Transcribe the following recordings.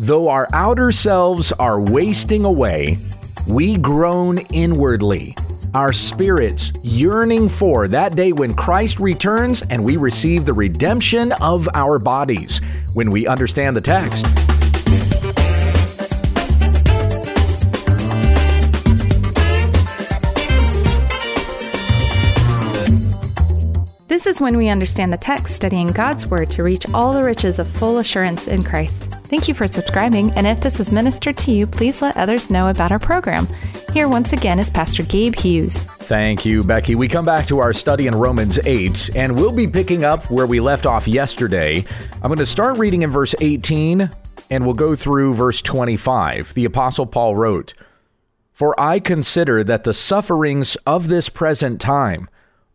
Though our outer selves are wasting away, we groan inwardly, our spirits yearning for that day when Christ returns and we receive the redemption of our bodies. When we understand the text, This is when we understand the text, studying God's Word to reach all the riches of full assurance in Christ. Thank you for subscribing, and if this has ministered to you, please let others know about our program. Here once again is Pastor Gabe Hughes. Thank you, Becky. We come back to our study in Romans 8, and we'll be picking up where we left off yesterday. I'm going to start reading in verse 18, and we'll go through verse 25. The Apostle Paul wrote, For I consider that the sufferings of this present time,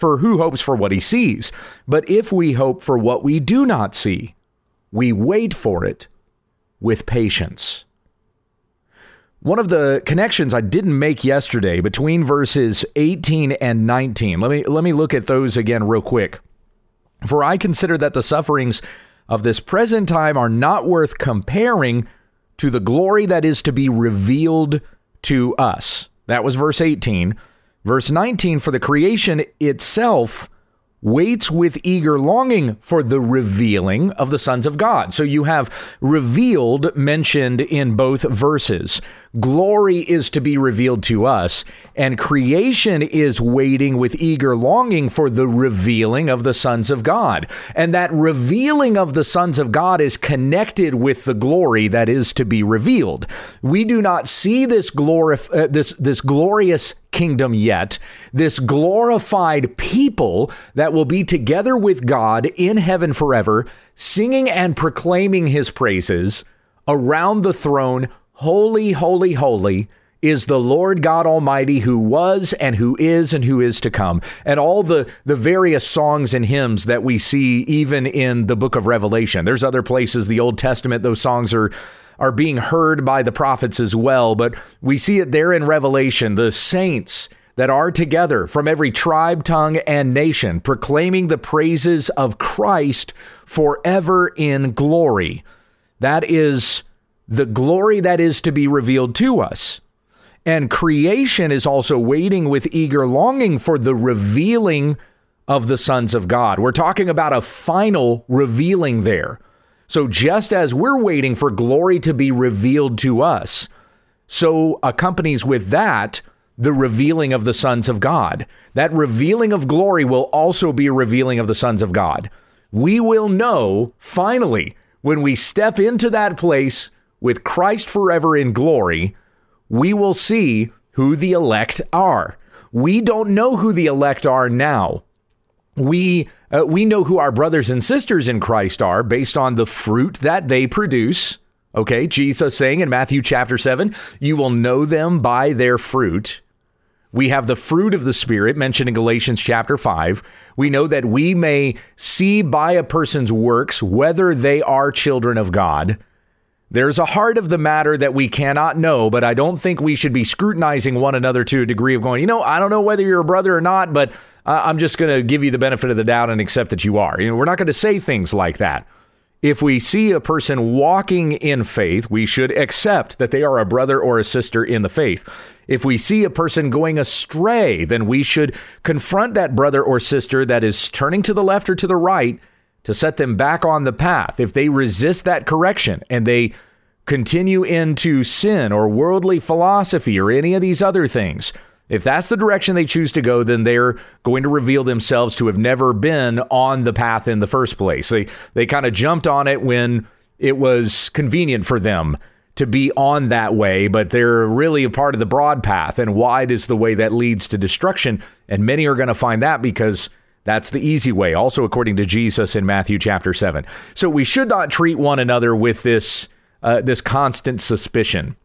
for who hopes for what he sees? But if we hope for what we do not see, we wait for it with patience. One of the connections I didn't make yesterday between verses 18 and 19. Let me let me look at those again real quick. For I consider that the sufferings of this present time are not worth comparing to the glory that is to be revealed to us. That was verse 18. Verse 19 For the creation itself waits with eager longing for the revealing of the sons of God. So you have revealed mentioned in both verses. Glory is to be revealed to us, and creation is waiting with eager longing for the revealing of the sons of God. And that revealing of the sons of God is connected with the glory that is to be revealed. We do not see this glorif- uh, this this glorious kingdom yet, this glorified people that will be together with God in heaven forever, singing and proclaiming his praises around the throne Holy, holy, holy is the Lord God Almighty who was and who is and who is to come. And all the, the various songs and hymns that we see even in the book of Revelation. There's other places, the Old Testament, those songs are are being heard by the prophets as well, but we see it there in Revelation, the saints that are together from every tribe, tongue, and nation, proclaiming the praises of Christ forever in glory. That is the glory that is to be revealed to us. And creation is also waiting with eager longing for the revealing of the sons of God. We're talking about a final revealing there. So, just as we're waiting for glory to be revealed to us, so accompanies with that the revealing of the sons of God. That revealing of glory will also be a revealing of the sons of God. We will know finally when we step into that place with Christ forever in glory, we will see who the elect are. We don't know who the elect are now. We uh, we know who our brothers and sisters in Christ are based on the fruit that they produce. Okay, Jesus saying in Matthew chapter 7, you will know them by their fruit. We have the fruit of the Spirit mentioned in Galatians chapter 5. We know that we may see by a person's works whether they are children of God. There's a heart of the matter that we cannot know, but I don't think we should be scrutinizing one another to a degree of going, you know, I don't know whether you're a brother or not, but I'm just going to give you the benefit of the doubt and accept that you are. You know, we're not going to say things like that. If we see a person walking in faith, we should accept that they are a brother or a sister in the faith. If we see a person going astray, then we should confront that brother or sister that is turning to the left or to the right to set them back on the path. If they resist that correction and they continue into sin or worldly philosophy or any of these other things, if that's the direction they choose to go, then they're going to reveal themselves to have never been on the path in the first place. They they kind of jumped on it when it was convenient for them to be on that way, but they're really a part of the broad path, and wide is the way that leads to destruction. And many are going to find that because that's the easy way, also according to Jesus in Matthew chapter 7. So we should not treat one another with this, uh, this constant suspicion.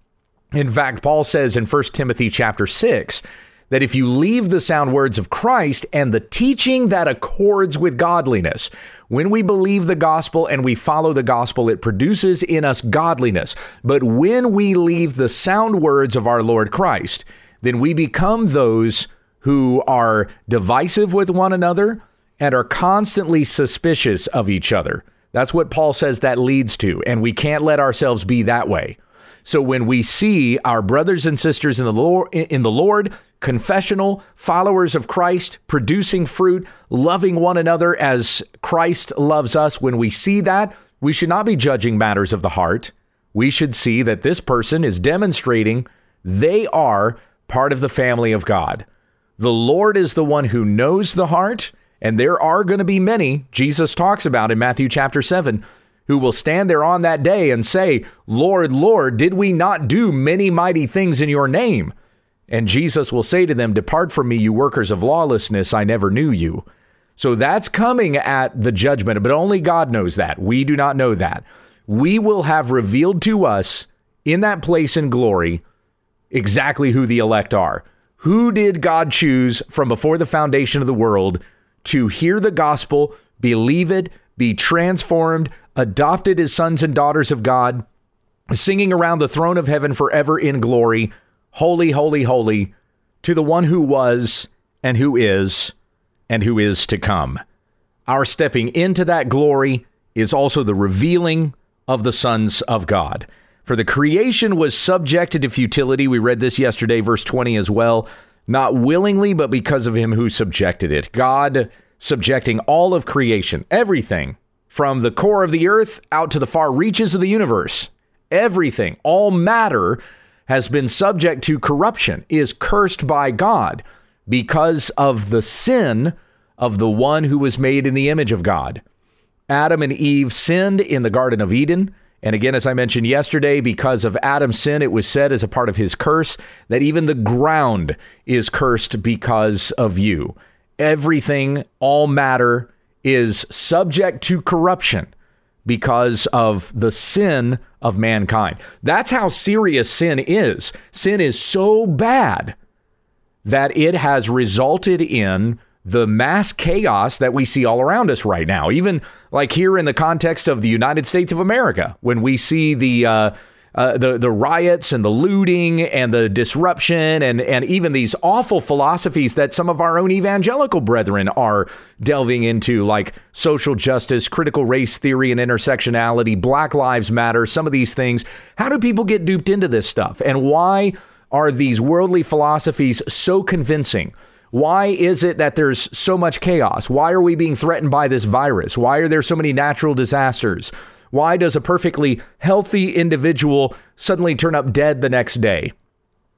In fact, Paul says in 1 Timothy chapter 6 that if you leave the sound words of Christ and the teaching that accords with godliness, when we believe the gospel and we follow the gospel, it produces in us godliness. But when we leave the sound words of our Lord Christ, then we become those who are divisive with one another and are constantly suspicious of each other. That's what Paul says that leads to, and we can't let ourselves be that way. So when we see our brothers and sisters in the Lord, in the Lord, confessional followers of Christ, producing fruit, loving one another as Christ loves us, when we see that, we should not be judging matters of the heart. We should see that this person is demonstrating they are part of the family of God. The Lord is the one who knows the heart, and there are going to be many, Jesus talks about in Matthew chapter 7, who will stand there on that day and say, Lord, Lord, did we not do many mighty things in your name? And Jesus will say to them, Depart from me, you workers of lawlessness, I never knew you. So that's coming at the judgment, but only God knows that. We do not know that. We will have revealed to us in that place in glory exactly who the elect are. Who did God choose from before the foundation of the world to hear the gospel, believe it, be transformed, adopted as sons and daughters of God, singing around the throne of heaven forever in glory? Holy, holy, holy to the one who was and who is and who is to come. Our stepping into that glory is also the revealing of the sons of God. For the creation was subjected to futility. We read this yesterday, verse 20 as well. Not willingly, but because of him who subjected it. God subjecting all of creation, everything from the core of the earth out to the far reaches of the universe. Everything, all matter has been subject to corruption, is cursed by God because of the sin of the one who was made in the image of God. Adam and Eve sinned in the Garden of Eden. And again, as I mentioned yesterday, because of Adam's sin, it was said as a part of his curse that even the ground is cursed because of you. Everything, all matter, is subject to corruption because of the sin of mankind. That's how serious sin is. Sin is so bad that it has resulted in the mass chaos that we see all around us right now. Even like here in the context of the United States of America, when we see the uh, uh, the the riots and the looting and the disruption and and even these awful philosophies that some of our own evangelical brethren are delving into, like social justice, critical race theory and intersectionality, Black Lives Matter, some of these things. How do people get duped into this stuff, and why are these worldly philosophies so convincing? Why is it that there's so much chaos? Why are we being threatened by this virus? Why are there so many natural disasters? Why does a perfectly healthy individual suddenly turn up dead the next day?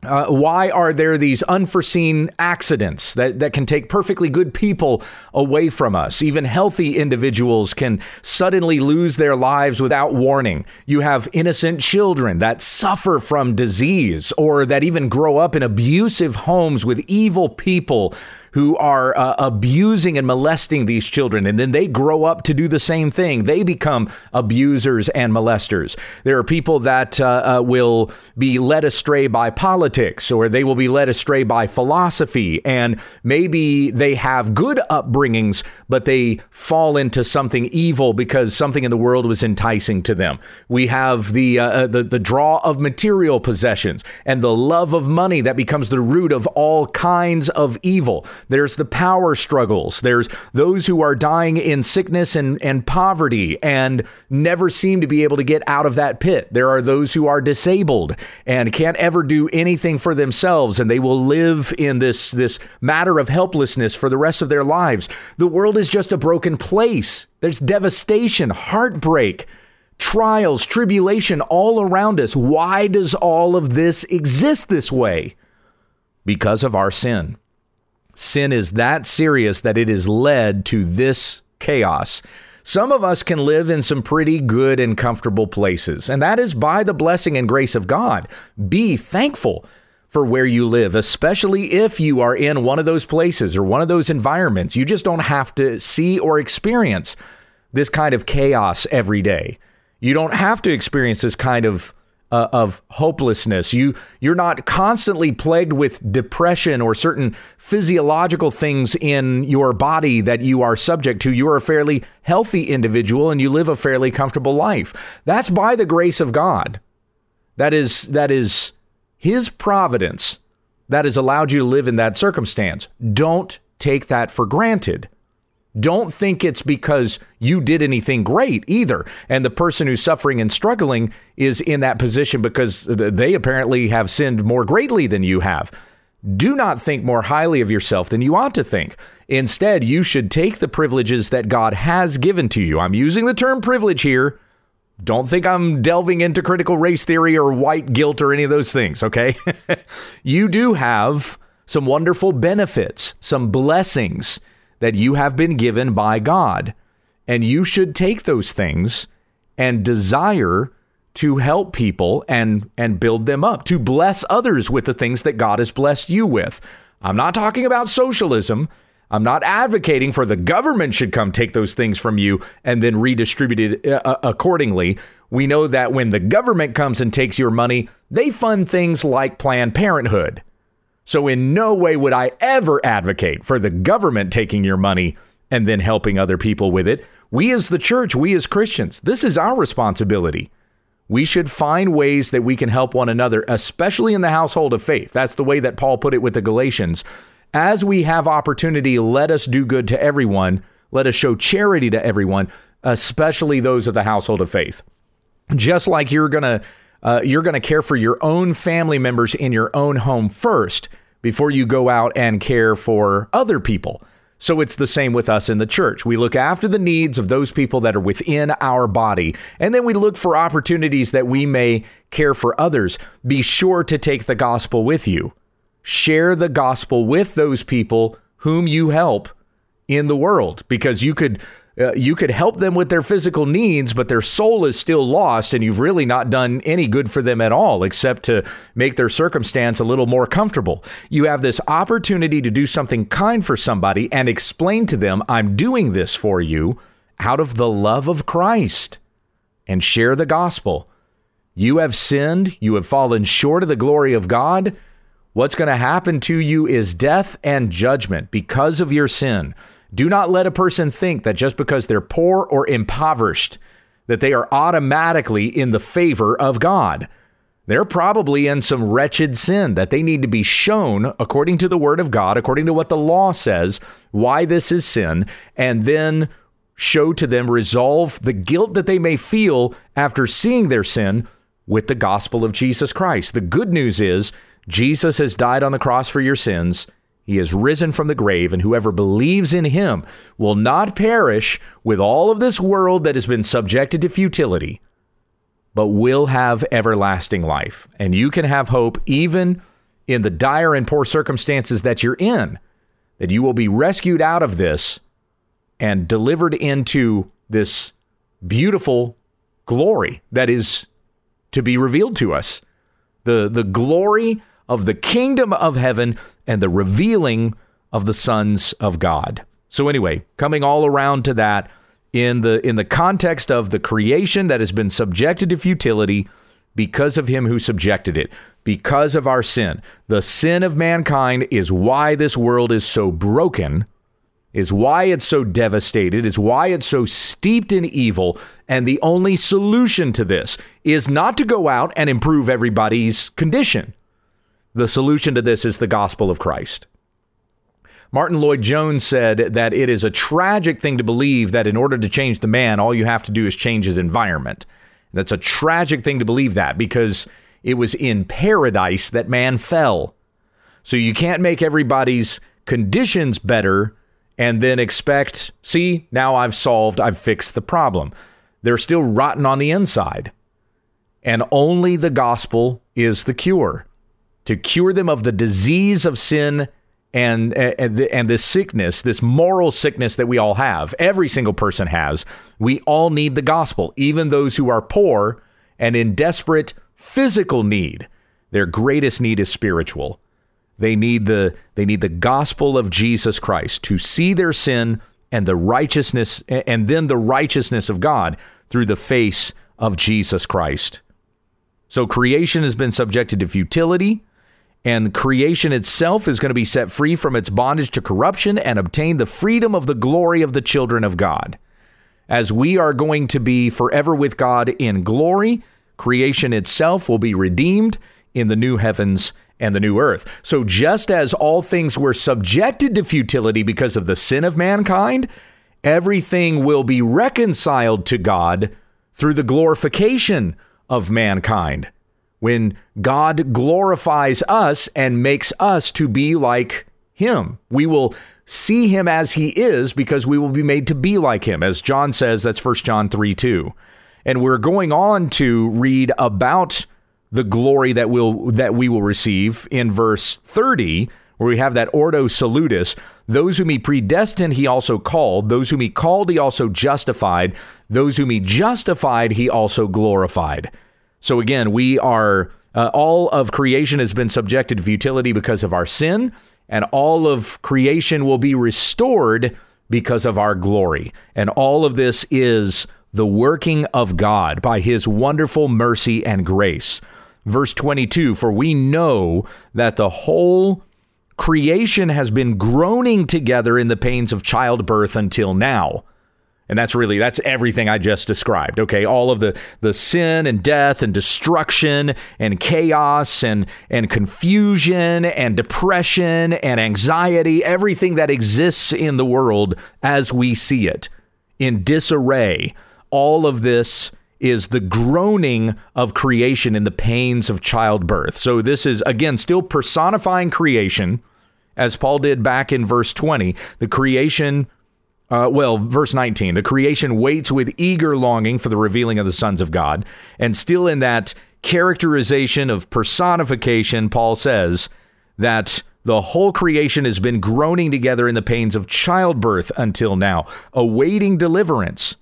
Uh, why are there these unforeseen accidents that, that can take perfectly good people away from us? Even healthy individuals can suddenly lose their lives without warning. You have innocent children that suffer from disease or that even grow up in abusive homes with evil people who are uh, abusing and molesting these children, and then they grow up to do the same thing. They become abusers and molesters. There are people that uh, uh, will be led astray by politics, or they will be led astray by philosophy, and maybe they have good upbringings, but they fall into something evil because something in the world was enticing to them. We have the uh, uh, the the draw of material possessions and the love of money that becomes the root of all kinds of evil. There's the power struggles. There's those who are dying in sickness and, and poverty and never seem to be able to get out of that pit. There are those who are disabled and can't ever do anything for themselves, and they will live in this, this matter of helplessness for the rest of their lives. The world is just a broken place. There's devastation, heartbreak trials, tribulation all around us. Why does all of this exist this way? Because of our sin. Sin is that serious that it has led to this chaos. Some of us can live in some pretty good and comfortable places, and that is by the blessing and grace of God. Be thankful for where you live, especially if you are in one of those places or one of those environments. You just don't have to see or experience this kind of chaos every day. You don't have to experience this kind of uh, of hopelessness. You you're not constantly plagued with depression or certain physiological things in your body that you are subject to. You are a fairly healthy individual and you live a fairly comfortable life. That's by the grace of God. That is that is his providence that has allowed you to live in that circumstance. Don't take that for granted. Don't think it's because you did anything great either. And the person who's suffering and struggling is in that position because they apparently have sinned more greatly than you have. Do not think more highly of yourself than you ought to think. Instead, you should take the privileges that God has given to you. I'm using the term privilege here. Don't think I'm delving into critical race theory or white guilt or any of those things, okay? you do have some wonderful benefits, some blessings that you have been given by God. And you should take those things and desire to help people and and build them up, to bless others with the things that God has blessed you with. I'm not talking about socialism. I'm not advocating for the government should come take those things from you and then redistribute it uh, uh accordingly. We know that when the government comes and takes your money, they fund things like Planned Parenthood. So, in no way would I ever advocate for the government taking your money and then helping other people with it. We, as the church, we as Christians, this is our responsibility. We should find ways that we can help one another, especially in the household of faith. That's the way that Paul put it with the Galatians. As we have opportunity, let us do good to everyone. Let us show charity to everyone, especially those of the household of faith. Just like you're going to uh, you're going to care for your own family members in your own home first before you go out and care for other people. So it's the same with us in the church. We look after the needs of those people that are within our body, and then we look for opportunities that we may care for others. Be sure to take the gospel with you. Share the gospel with those people whom you help in the world because you could uh, you could help them with their physical needs, but their soul is still lost, and you've really not done any good for them at all, except to make their circumstance a little more comfortable. You have this opportunity to do something kind for somebody and explain to them, I'm doing this for you out of the love of Christ, and share the gospel. You have sinned, you have fallen short of the glory of God. What's going to happen to you is death and judgment because of your sin. Do not let a person think that just because they're poor or impoverished, that they are automatically in the favor of God. They're probably in some wretched sin that they need to be shown, according to the word of God, according to what the law says, why this is sin, and then show to them, resolve the guilt that they may feel after seeing their sin with the gospel of Jesus Christ. The good news is Jesus has died on the cross for your sins. He has risen from the grave, and whoever believes in him will not perish with all of this world that has been subjected to futility, but will have everlasting life. And you can have hope even in the dire and poor circumstances that you're in, that you will be rescued out of this and delivered into this beautiful glory that is to be revealed to us. The, the glory of the kingdom of heaven and the revealing of the sons of God. So anyway, coming all around to that in the in the context of the creation that has been subjected to futility because of him who subjected it, because of our sin. The sin of mankind is why this world is so broken, is why it's so devastated, is why it's so steeped in evil, and the only solution to this is not to go out and improve everybody's condition. The solution to this is the gospel of Christ. Martyn Lloyd-Jones said that it is a tragic thing to believe that in order to change the man, all you have to do is change his environment. That's a tragic thing to believe that because it was in paradise that man fell. So you can't make everybody's conditions better and then expect, see, now I've solved, I've fixed the problem. they're still rotten on the inside. And only the gospel is the cure to cure them of the disease of sin and and, and this sickness, this moral sickness that we all have. Every single person has. We all need the gospel, even those who are poor and in desperate physical need. Their greatest need is spiritual. They need the they need the gospel of Jesus Christ to see their sin and the righteousness and then the righteousness of God through the face of Jesus Christ. So creation has been subjected to futility and creation itself is going to be set free from its bondage to corruption and obtain the freedom of the glory of the children of God. As we are going to be forever with God in glory, creation itself will be redeemed in the new heavens and the new earth. So, just as all things were subjected to futility because of the sin of mankind, everything will be reconciled to God through the glorification of mankind. When God glorifies us and makes us to be like Him, we will see Him as He is because we will be made to be like Him. As John says, that's 1 John 3 2. And we're going on to read about the glory that will that we will receive in verse 30 where we have that ordo salutis. Those whom he predestined he also called. Those whom he called he also justified. Those whom he justified he also glorified so again we are uh, all of creation has been subjected to futility because of our sin and all of creation will be restored because of our glory and all of this is the working of God by his wonderful mercy and grace verse 22 For we know that the whole creation has been groaning together in the pains of childbirth until now. And that's really that's everything I just described. Okay, all of the the sin and death and destruction and chaos and and confusion and depression and anxiety, everything that exists in the world as we see it in disarray. All of this is the groaning of creation in the pains of childbirth. So this is again still personifying creation as Paul did back in verse 20. The creation uh, well, verse 19, the creation waits with eager longing for the revealing of the sons of God. And still in that characterization of personification, Paul says that the whole creation has been groaning together in the pains of childbirth until now, awaiting deliverance.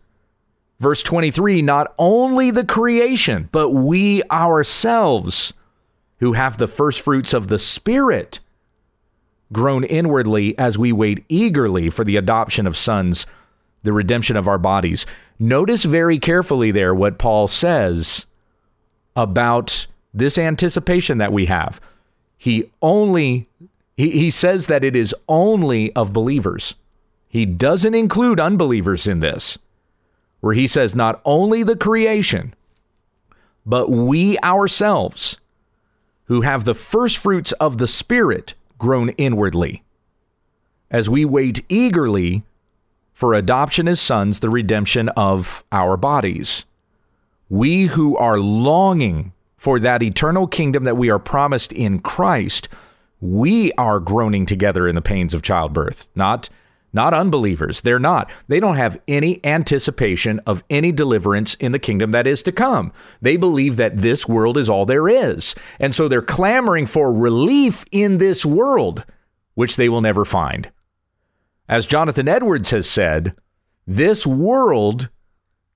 Verse 23 not only the creation, but we ourselves who have the first fruits of the Spirit groan inwardly as we wait eagerly for the adoption of sons, the redemption of our bodies. Notice very carefully there what Paul says about this anticipation that we have. He only he, he says that it is only of believers. He doesn't include unbelievers in this where he says, not only the creation, but we ourselves, who have the first fruits of the Spirit, groan inwardly, as we wait eagerly for adoption as sons, the redemption of our bodies. We who are longing for that eternal kingdom that we are promised in Christ, we are groaning together in the pains of childbirth, not not unbelievers. They're not. They don't have any anticipation of any deliverance in the kingdom that is to come. They believe that this world is all there is. And so they're clamoring for relief in this world, which they will never find. As Jonathan Edwards has said, this world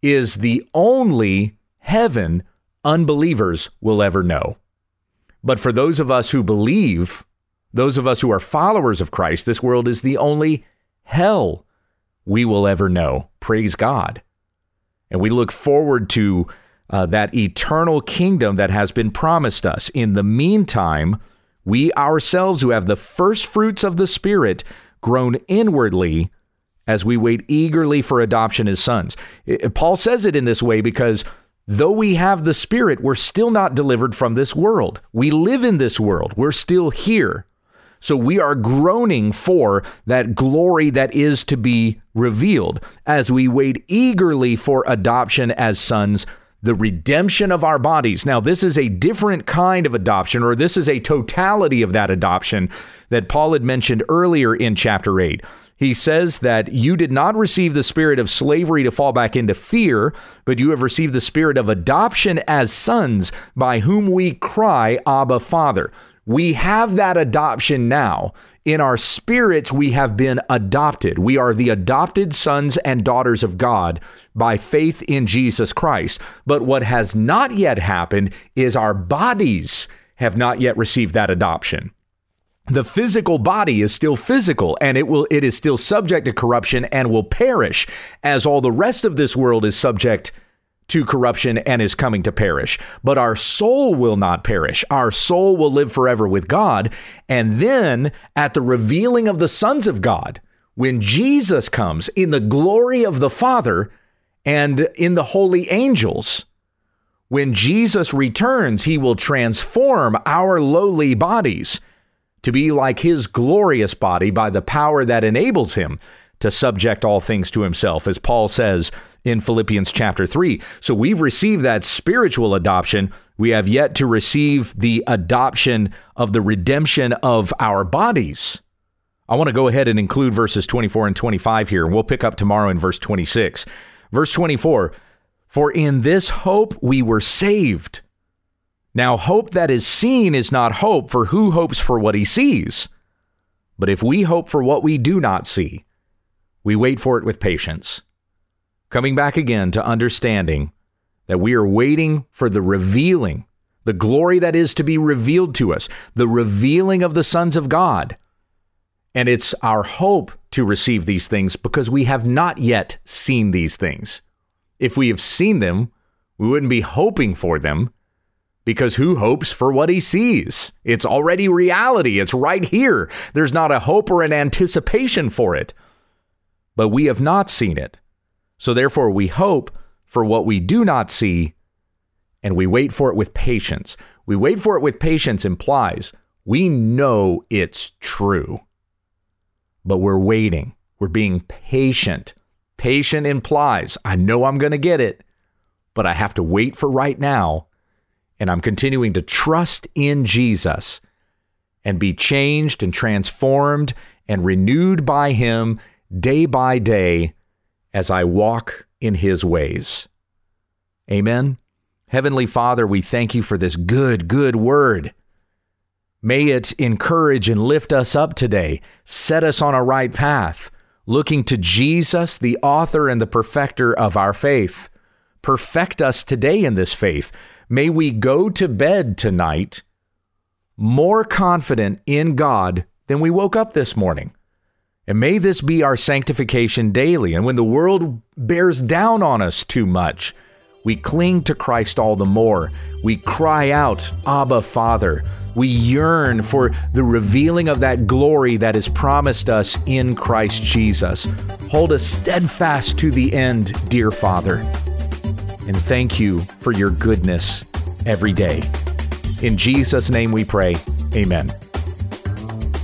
is the only heaven unbelievers will ever know. But for those of us who believe, those of us who are followers of Christ, this world is the only hell we will ever know. Praise God. And we look forward to uh, that eternal kingdom that has been promised us. In the meantime, we ourselves who have the first fruits of the Spirit groan inwardly as we wait eagerly for adoption as sons. Paul says it in this way because though we have the Spirit, we're still not delivered from this world. We live in this world, we're still here. So we are groaning for that glory that is to be revealed as we wait eagerly for adoption as sons, the redemption of our bodies. Now, this is a different kind of adoption, or this is a totality of that adoption that Paul had mentioned earlier in chapter 8. He says that you did not receive the spirit of slavery to fall back into fear, but you have received the spirit of adoption as sons, by whom we cry, Abba, Father. We have that adoption now. In our spirits, we have been adopted. We are the adopted sons and daughters of God by faith in Jesus Christ. But what has not yet happened is our bodies have not yet received that adoption the physical body is still physical and it will it is still subject to corruption and will perish as all the rest of this world is subject to corruption and is coming to perish. But our soul will not perish. Our soul will live forever with God. And then at the revealing of the sons of God when Jesus comes in the glory of the Father and in the holy angels when Jesus returns he will transform our lowly bodies to be like his glorious body by the power that enables him to subject all things to himself, as Paul says in Philippians chapter 3. So we've received that spiritual adoption. We have yet to receive the adoption of the redemption of our bodies. I want to go ahead and include verses 24 and 25 here, and we'll pick up tomorrow in verse 26. Verse 24 For in this hope we were saved. Now, hope that is seen is not hope, for who hopes for what he sees? But if we hope for what we do not see, we wait for it with patience. Coming back again to understanding that we are waiting for the revealing, the glory that is to be revealed to us, the revealing of the sons of God. And it's our hope to receive these things because we have not yet seen these things. If we have seen them, we wouldn't be hoping for them because who hopes for what he sees? It's already reality. It's right here. There's not a hope or an anticipation for it. But we have not seen it. So therefore, we hope for what we do not see and we wait for it with patience. We wait for it with patience implies we know it's true, but we're waiting. We're being patient. Patient implies I know I'm going to get it, but I have to wait for right now and I'm continuing to trust in Jesus and be changed and transformed and renewed by Him day by day as I walk in His ways. Amen. Heavenly Father, we thank you for this good, good word. May it encourage and lift us up today, set us on a right path, looking to Jesus, the author and the perfecter of our faith. Perfect us today in this faith May we go to bed tonight more confident in God than we woke up this morning. And may this be our sanctification daily. And when the world bears down on us too much, we cling to Christ all the more. We cry out, Abba, Father. We yearn for the revealing of that glory that is promised us in Christ Jesus. Hold us steadfast to the end, dear Father and thank you for your goodness every day. In Jesus' name we pray. Amen.